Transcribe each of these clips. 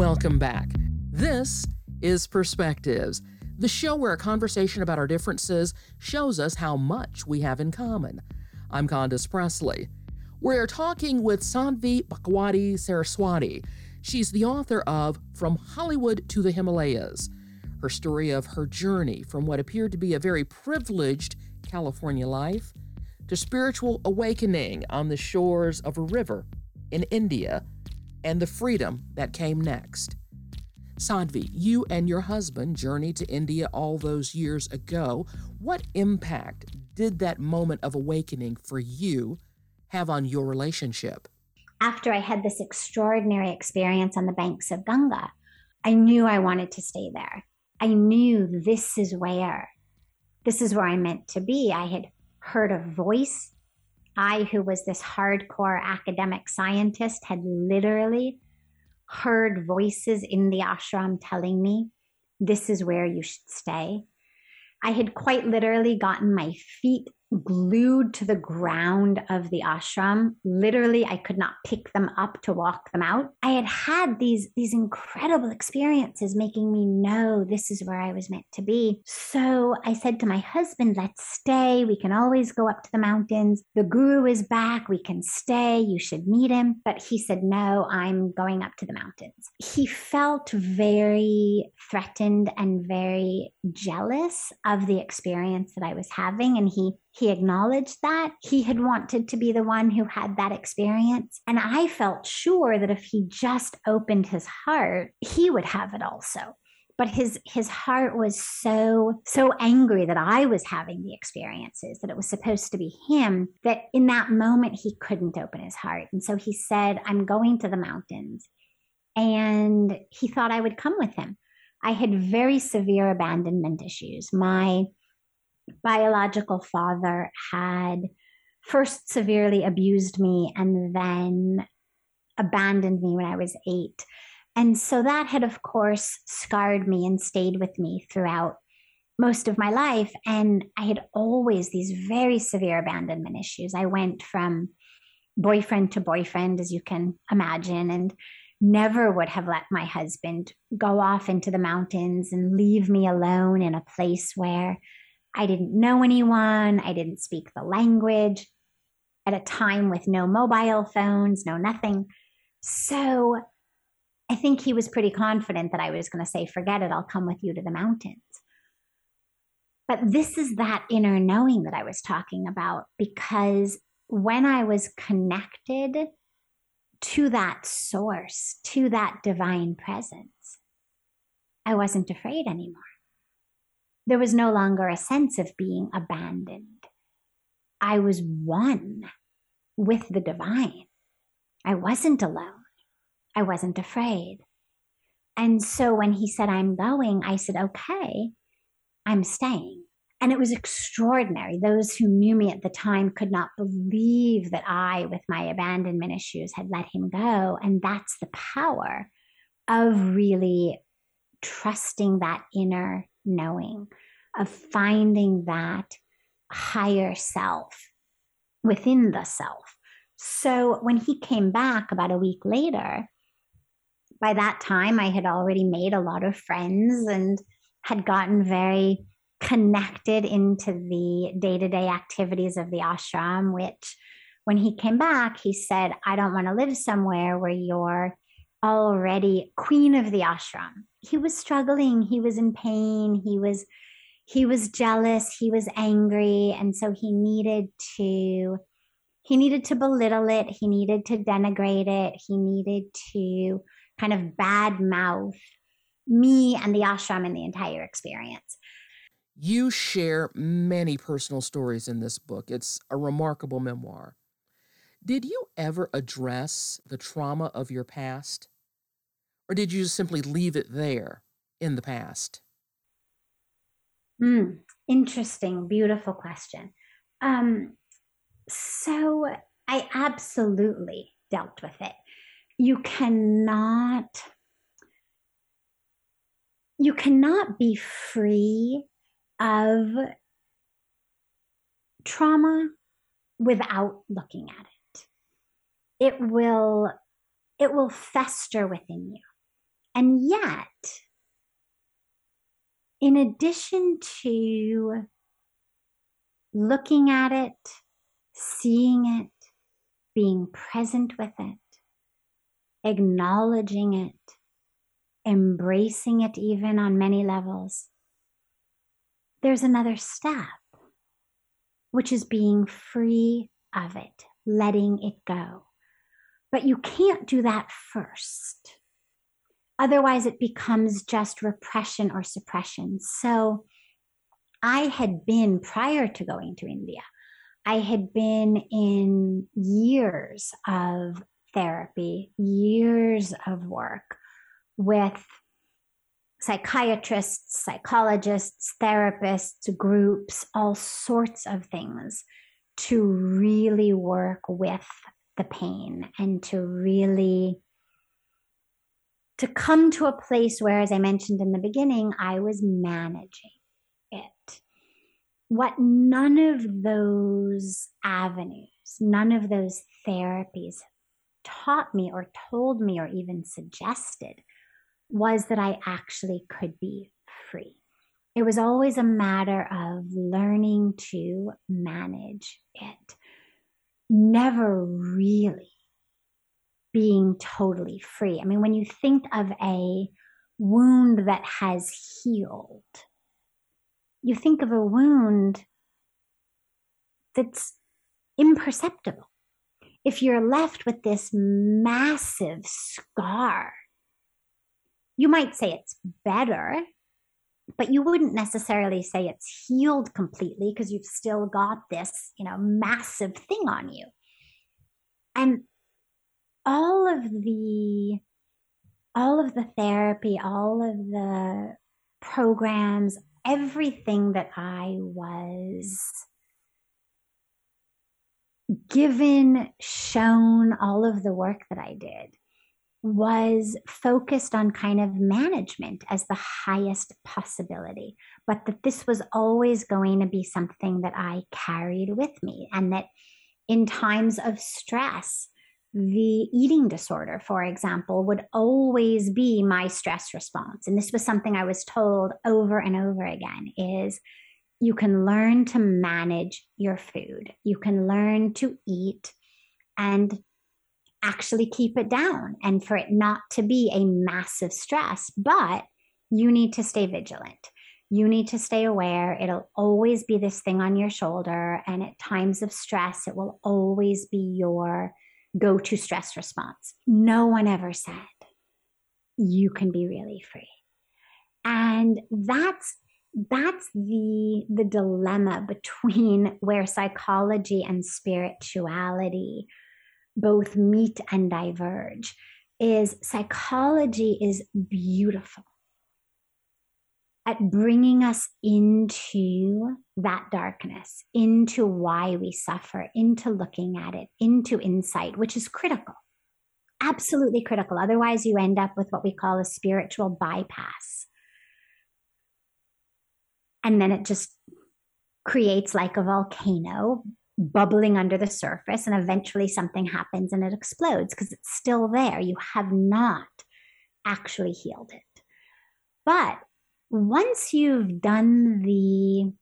Welcome back. This is Perspectives, the show where a conversation about our differences shows us how much we have in common. I'm Condace Pressley. We're talking with Sadhvi Bhagwati Saraswati. She's the author of From Hollywood to the Himalayas, her story of her journey from what appeared to be a very privileged California life to spiritual awakening on the shores of a river in India and the freedom that came next. Sadhvi, you and your husband journeyed to India all those years ago. What impact did that moment of awakening for you have on your relationship? After I had this extraordinary experience on the banks of Ganga, I knew I wanted to stay there. I knew this is where, this is where I meant to be. I had heard a voice I, who was this hardcore academic scientist, had literally heard voices in the ashram telling me, this is where you should stay. I had quite literally gotten my feet glued to the ground of the ashram. Literally, I could not pick them up to walk them out. I had had these, these incredible experiences making me know this is where I was meant to be. So I said to my husband, let's stay. We can always go up to the mountains. The guru is back. We can stay. You should meet him. But he said, no, I'm going up to the mountains. He felt very threatened and very jealous of the experience that I was having. And he he acknowledged that he had wanted to be the one who had that experience. And I felt sure that if he just opened his heart, he would have it also. But his his heart was so so angry that I was having the experiences that it was supposed to be him that in that moment he couldn't open his heart. And so he said I'm going to the mountains. And he thought I would come with him. I had very severe abandonment issues. My biological father had first severely abused me and then abandoned me when I was eight. And so that had, of course, scarred me and stayed with me throughout most of my life. And I had always these very severe abandonment issues. I went from boyfriend to boyfriend, as you can imagine, and never would have let my husband go off into the mountains and leave me alone in a place where I didn't know anyone. I didn't speak the language at a time with no mobile phones, no nothing. So I think he was pretty confident that I was going to say, forget it, I'll come with you to the mountains. But this is that inner knowing that I was talking about because when I was connected to that source, to that divine presence, I wasn't afraid anymore. There was no longer a sense of being abandoned. I was one with the divine. I wasn't alone. I wasn't afraid. And so when he said, I'm going, I said, okay, I'm staying. And it was extraordinary. Those who knew me at the time could not believe that I, with my abandonment issues, had let him go. And that's the power of really trusting that inner knowing, of finding that higher self within the self. So when he came back about a week later, by that time I had already made a lot of friends and had gotten very connected into the day to day activities of the ashram, which when he came back, he said, I don't want to live somewhere where you're already queen of the ashram. He was struggling, he was in pain, he was he was jealous, he was angry, and so he needed to he needed to belittle it, he needed to denigrate it, he needed to kind of bad mouth me and the ashram and the entire experience. You share many personal stories in this book. It's a remarkable memoir. Did you ever address the trauma of your past? Or did you just simply leave it there in the past? Mm, interesting, beautiful question. Um, so I absolutely dealt with it. You cannot you cannot be free of trauma without looking at it. It will it will fester within you And yet, in addition to looking at it, seeing it, being present with it, acknowledging it, embracing it even on many levels, there's another step, which is being free of it, letting it go. But you can't do that first. Otherwise, it becomes just repression or suppression. So, I had been prior to going to India, I had been in years of therapy, years of work with psychiatrists, psychologists, therapists, groups, all sorts of things to really work with the pain and to really to come to a place where as i mentioned in the beginning i was managing it. What none of those avenues none of those therapies taught me or told me or even suggested was that i actually could be free. It was always a matter of learning to manage it. Never really being totally free. I mean, when you think of a wound that has healed, you think of a wound that's imperceptible. If you're left with this massive scar, you might say it's better but you wouldn't necessarily say it's healed completely because you've still got this, you know, massive thing on you. And all of the all of the therapy, all of the programs, everything that I was given, shown, all of the work that I did was focused on kind of management as the highest possibility, but that this was always going to be something that I carried with me, and that in times of stress, the eating disorder, for example, would always be my stress response. And this was something I was told over and over again is you can learn to manage your food. You can learn to eat and actually keep it down and for it not to be a massive stress. But you need to stay vigilant. You need to stay aware. It'll always be this thing on your shoulder. And at times of stress, it will always be your go to stress response. No one ever said you can be really free. And that's that's the the dilemma between where psychology and spirituality both meet and diverge is psychology is beautiful at bringing us into that darkness, into why we suffer, into looking at it, into insight, which is critical, absolutely critical. Otherwise, you end up with what we call a spiritual bypass. And then it just creates like a volcano bubbling under the surface and eventually something happens and it explodes because it's still there. You have not actually healed it. But once you've done the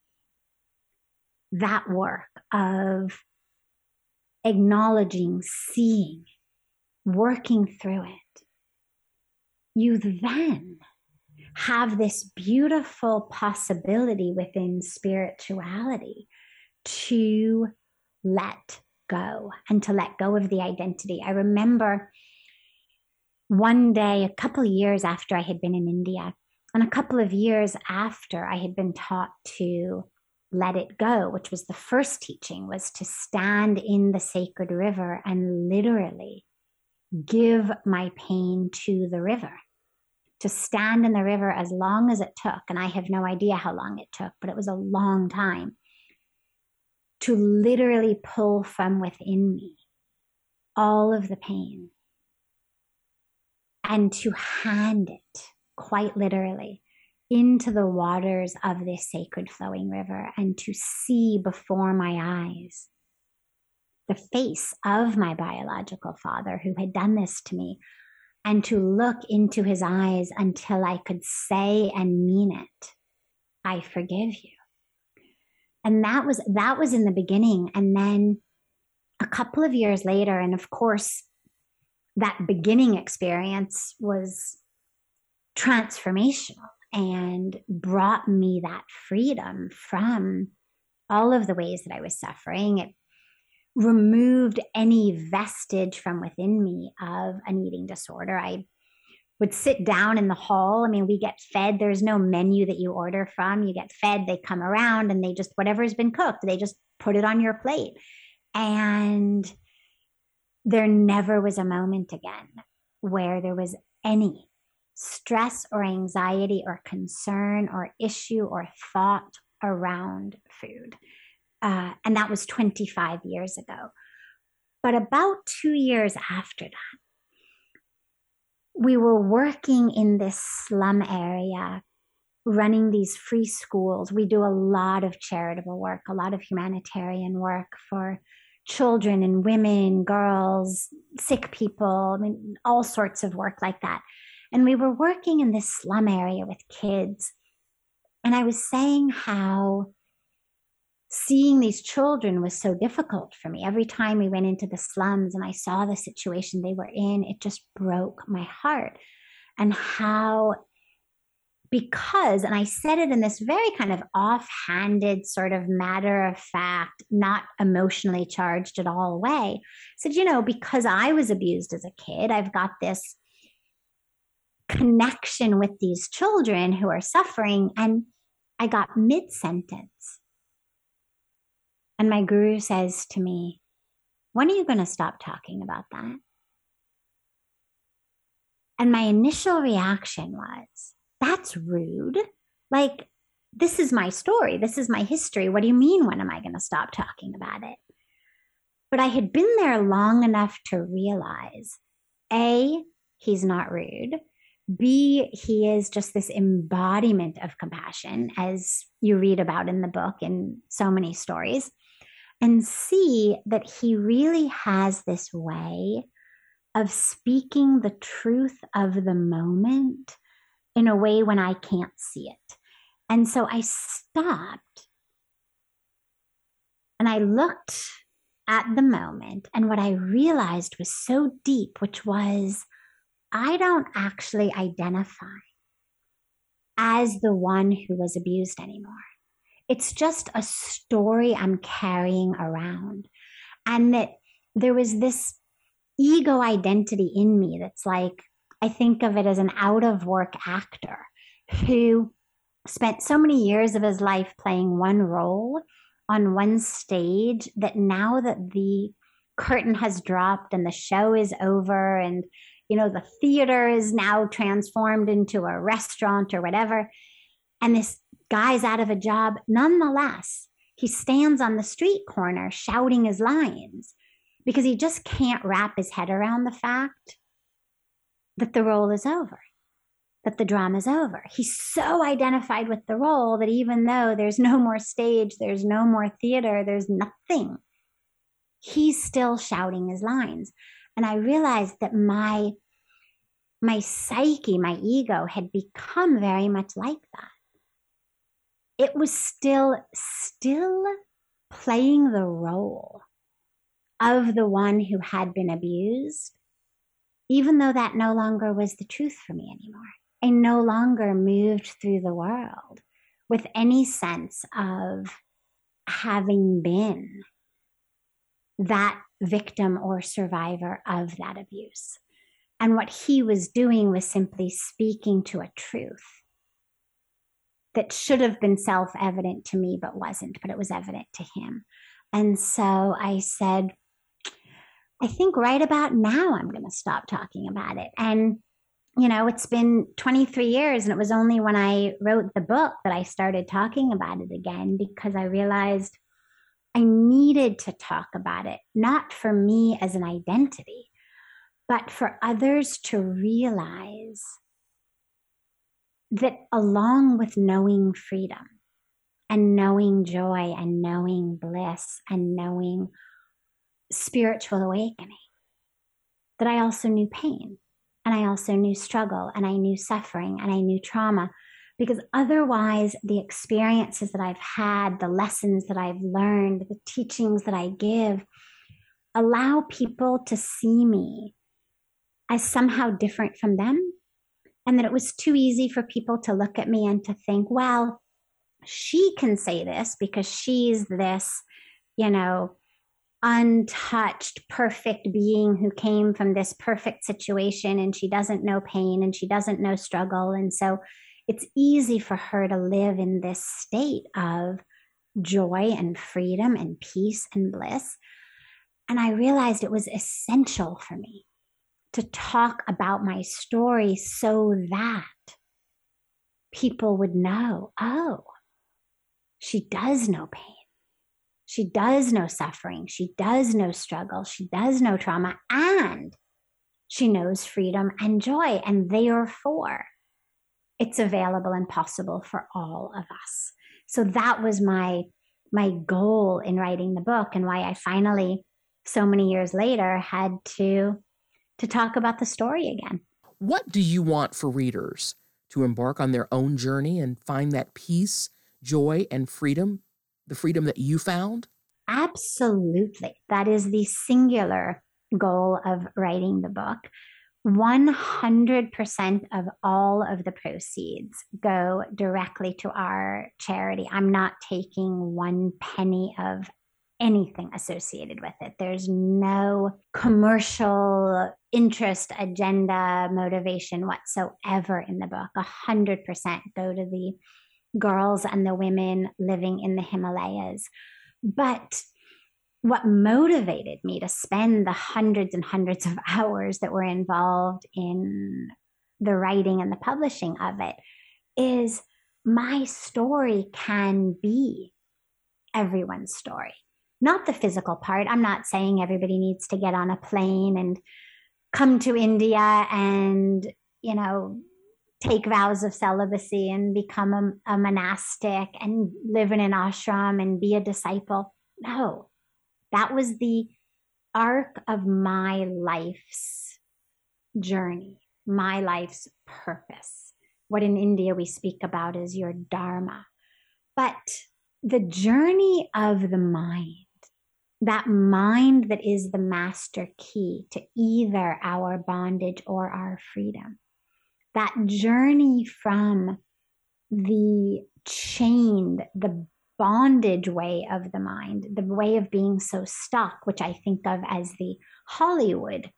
that work of acknowledging, seeing, working through it, you then have this beautiful possibility within spirituality to let go and to let go of the identity. I remember one day, a couple years after I had been in India, and a couple of years after I had been taught to let it go, which was the first teaching, was to stand in the sacred river and literally give my pain to the river. To stand in the river as long as it took, and I have no idea how long it took, but it was a long time to literally pull from within me all of the pain and to hand it quite literally into the waters of this sacred flowing river and to see before my eyes the face of my biological father who had done this to me and to look into his eyes until I could say and mean it, I forgive you. And that was that was in the beginning. And then a couple of years later, and of course, that beginning experience was transformational and brought me that freedom from all of the ways that I was suffering. It removed any vestige from within me of an eating disorder. I would sit down in the hall. I mean, we get fed. There's no menu that you order from. You get fed, they come around and they just, whatever's been cooked, they just put it on your plate. And there never was a moment again where there was any stress or anxiety or concern or issue or thought around food. Uh, and that was 25 years ago. But about two years after that, we were working in this slum area, running these free schools. We do a lot of charitable work, a lot of humanitarian work for children and women, girls, sick people, I mean, all sorts of work like that. And we were working in this slum area with kids. And I was saying how seeing these children was so difficult for me. Every time we went into the slums and I saw the situation they were in, it just broke my heart. And how, because, and I said it in this very kind of offhanded, sort of matter of fact, not emotionally charged at all way, I said, you know, because I was abused as a kid, I've got this connection with these children who are suffering. And I got mid sentence and my guru says to me, When are you going to stop talking about that? And my initial reaction was, That's rude. Like, this is my story. This is my history. What do you mean, when am I going to stop talking about it? But I had been there long enough to realize A, he's not rude. B, he is just this embodiment of compassion, as you read about in the book in so many stories and see that he really has this way of speaking the truth of the moment in a way when I can't see it. And so I stopped and I looked at the moment, and what I realized was so deep, which was I don't actually identify as the one who was abused anymore it's just a story I'm carrying around. And that there was this ego identity in me that's like, I think of it as an out of work actor who spent so many years of his life playing one role on one stage that now that the curtain has dropped and the show is over and you know the theater is now transformed into a restaurant or whatever and this guy's out of a job. Nonetheless, he stands on the street corner shouting his lines because he just can't wrap his head around the fact that the role is over, that the drama is over. He's so identified with the role that even though there's no more stage, there's no more theater, there's nothing, he's still shouting his lines. And I realized that my my psyche, my ego had become very much like that. It was still still playing the role of the one who had been abused even though that no longer was the truth for me anymore. I no longer moved through the world with any sense of having been that victim or survivor of that abuse and what he was doing was simply speaking to a truth that should have been self evident to me, but wasn't, but it was evident to him. And so I said, I think right about now I'm going to stop talking about it. And, you know, it's been 23 years, and it was only when I wrote the book that I started talking about it again because I realized I needed to talk about it, not for me as an identity, but for others to realize that along with knowing freedom and knowing joy and knowing bliss and knowing spiritual awakening, that I also knew pain And I also knew struggle and I knew suffering and I knew trauma because otherwise, the experiences that I've had, the lessons that I've learned, the teachings that I give allow people to see me as somehow different from them. And that it was too easy for people to look at me and to think, well, she can say this because she's this, you know, untouched, perfect being who came from this perfect situation and she doesn't know pain and she doesn't know struggle. And so it's easy for her to live in this state of joy and freedom and peace and bliss. And I realized it was essential for me to talk about my story so that people would know oh, she does know pain. She does know suffering. She does know struggle. She does know trauma. And she knows freedom and joy. And therefore, it's available and possible for all of us. So that was my my goal in writing the book and why I finally so many years later had to to talk about the story again. What do you want for readers to embark on their own journey and find that peace, joy and freedom the freedom that you found? Absolutely. That is the singular goal of writing the book. 100% of all of the proceeds go directly to our charity. I'm not taking one penny of anything associated with it. There's no commercial interest, agenda, motivation whatsoever in the book. 100% go to the girls and the women living in the Himalayas. But what motivated me to spend the hundreds and hundreds of hours that were involved in the writing and the publishing of it is my story can be everyone's story. Not the physical part. I'm not saying everybody needs to get on a plane and come to India and, you know, take vows of celibacy and become a, a, monastic and live in an ashram and be a disciple. No, that was the arc of my life's journey, my life's purpose. What in India we speak about is your dharma. But the journey of the mind, that mind that is the master key to either our bondage or our freedom that journey from the chained, the bondage way of the mind, the way of being so stuck, which I think of as the Hollywood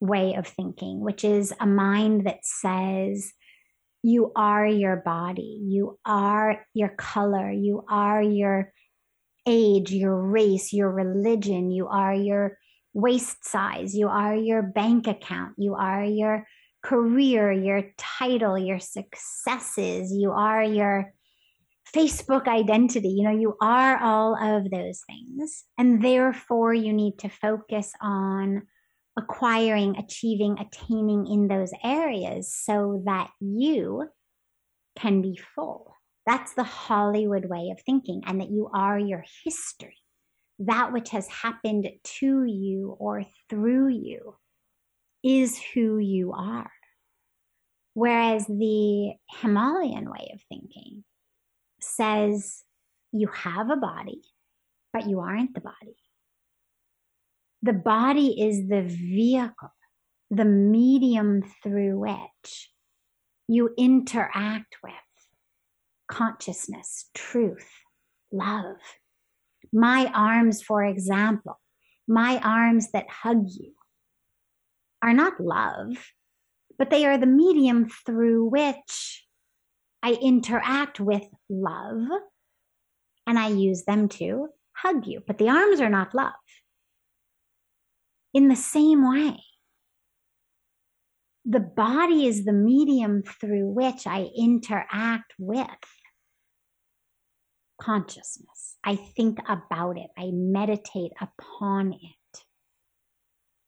way of thinking, which is a mind that says, you are your body, you are your color, you are your age, your race, your religion, you are your waist size, you are your bank account, you are your career, your title, your successes, you are your Facebook identity. You know, you are all of those things. And therefore, you need to focus on acquiring, achieving, attaining in those areas so that you can be full. That's the Hollywood way of thinking, and that you are your history, that which has happened to you or through you is who you are. Whereas the Himalayan way of thinking says you have a body, but you aren't the body. The body is the vehicle, the medium through which you interact with consciousness, truth, love. My arms, for example, my arms that hug you are not love, but they are the medium through which I interact with love and I use them to hug you. But the arms are not love. In the same way, the body is the medium through which I interact with consciousness. I think about it, I meditate upon it,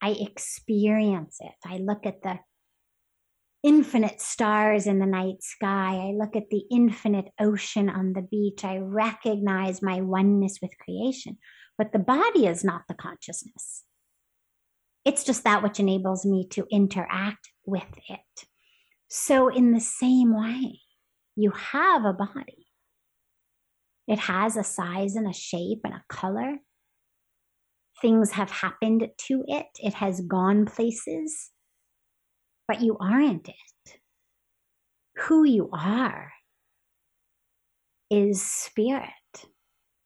I experience it. I look at the infinite stars in the night sky. I look at the infinite ocean on the beach. I recognize my oneness with creation. But the body is not the consciousness. It's just that which enables me to interact with it. So, in the same way, you have a body. It has a size and a shape and a color. Things have happened to it, it has gone places, but you aren't it. Who you are is spirit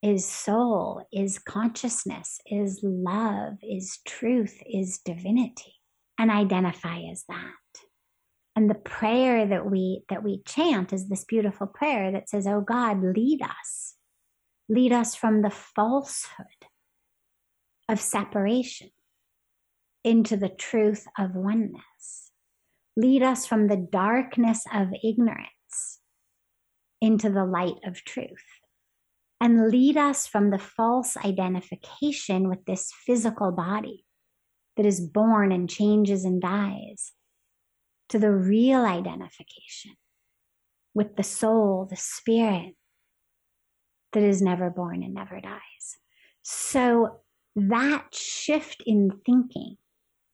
is soul, is consciousness, is love, is truth, is divinity, and identify as that. And the prayer that we that we chant is this beautiful prayer that says, "Oh God, lead us. Lead us from the falsehood of separation into the truth of oneness. Lead us from the darkness of ignorance into the light of truth." and lead us from the false identification with this physical body that is born and changes and dies to the real identification with the soul, the spirit that is never born and never dies. So that shift in thinking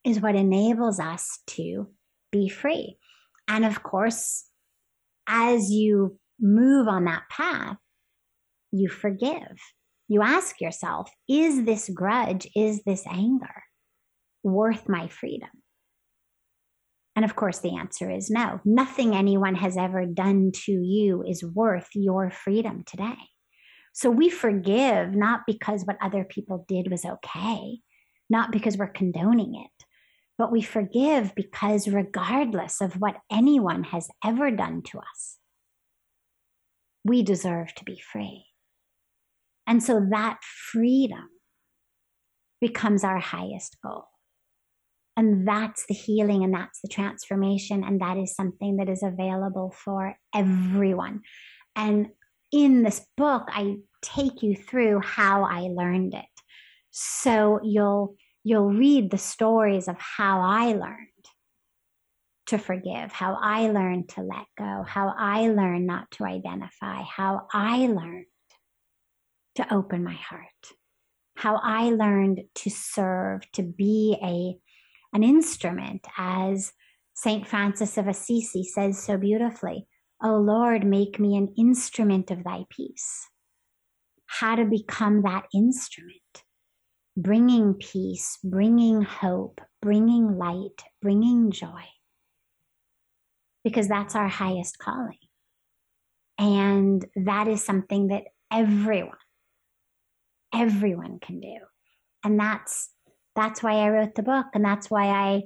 is what enables us to be free. And of course, as you move on that path, you forgive. You ask yourself, is this grudge, is this anger worth my freedom? And of course, the answer is no. Nothing anyone has ever done to you is worth your freedom today. So we forgive not because what other people did was okay, not because we're condoning it, but we forgive because regardless of what anyone has ever done to us, we deserve to be free. And so that freedom becomes our highest goal. And that's the healing and that's the transformation. And that is something that is available for everyone. And in this book, I take you through how I learned it. So you'll you'll read the stories of how I learned to forgive, how I learned to let go, how I learned not to identify, how I learned to open my heart, how I learned to serve, to be a, an instrument, as St. Francis of Assisi says so beautifully O Lord, make me an instrument of thy peace. How to become that instrument, bringing peace, bringing hope, bringing light, bringing joy. Because that's our highest calling. And that is something that everyone, everyone can do. And that's that's why I wrote the book and that's why I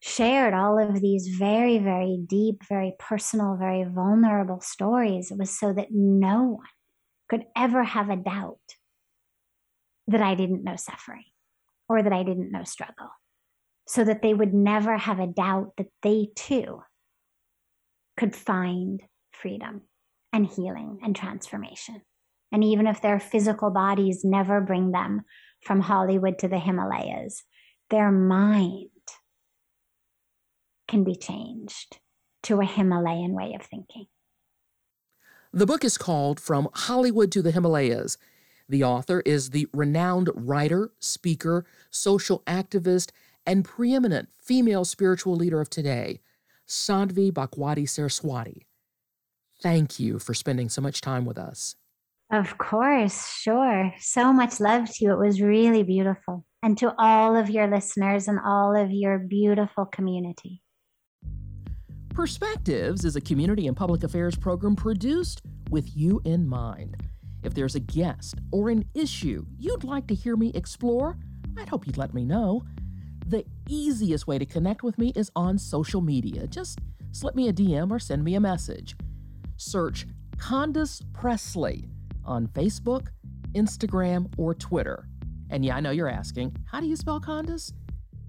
shared all of these very very deep, very personal, very vulnerable stories. It was so that no one could ever have a doubt that I didn't know suffering or that I didn't know struggle. So that they would never have a doubt that they too could find freedom and healing and transformation. And even if their physical bodies never bring them from Hollywood to the Himalayas, their mind can be changed to a Himalayan way of thinking. The book is called From Hollywood to the Himalayas. The author is the renowned writer, speaker, social activist, and preeminent female spiritual leader of today, Sadhvi Bhagwati Saraswati. Thank you for spending so much time with us. Of course, sure. So much love to you. It was really beautiful. And to all of your listeners and all of your beautiful community. Perspectives is a community and public affairs program produced with you in mind. If there's a guest or an issue you'd like to hear me explore, I'd hope you'd let me know. The easiest way to connect with me is on social media. Just slip me a DM or send me a message. Search Condace Pressley on Facebook, Instagram, or Twitter. And yeah, I know you're asking, how do you spell Condace?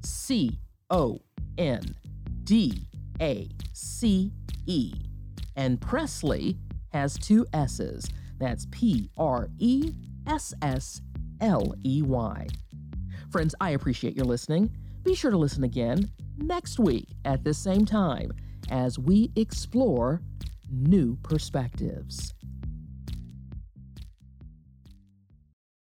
C O N D A C E. And Pressley has two S's. That's P R E S S L E Y. Friends, I appreciate your listening. Be sure to listen again next week at this same time as we explore new perspectives.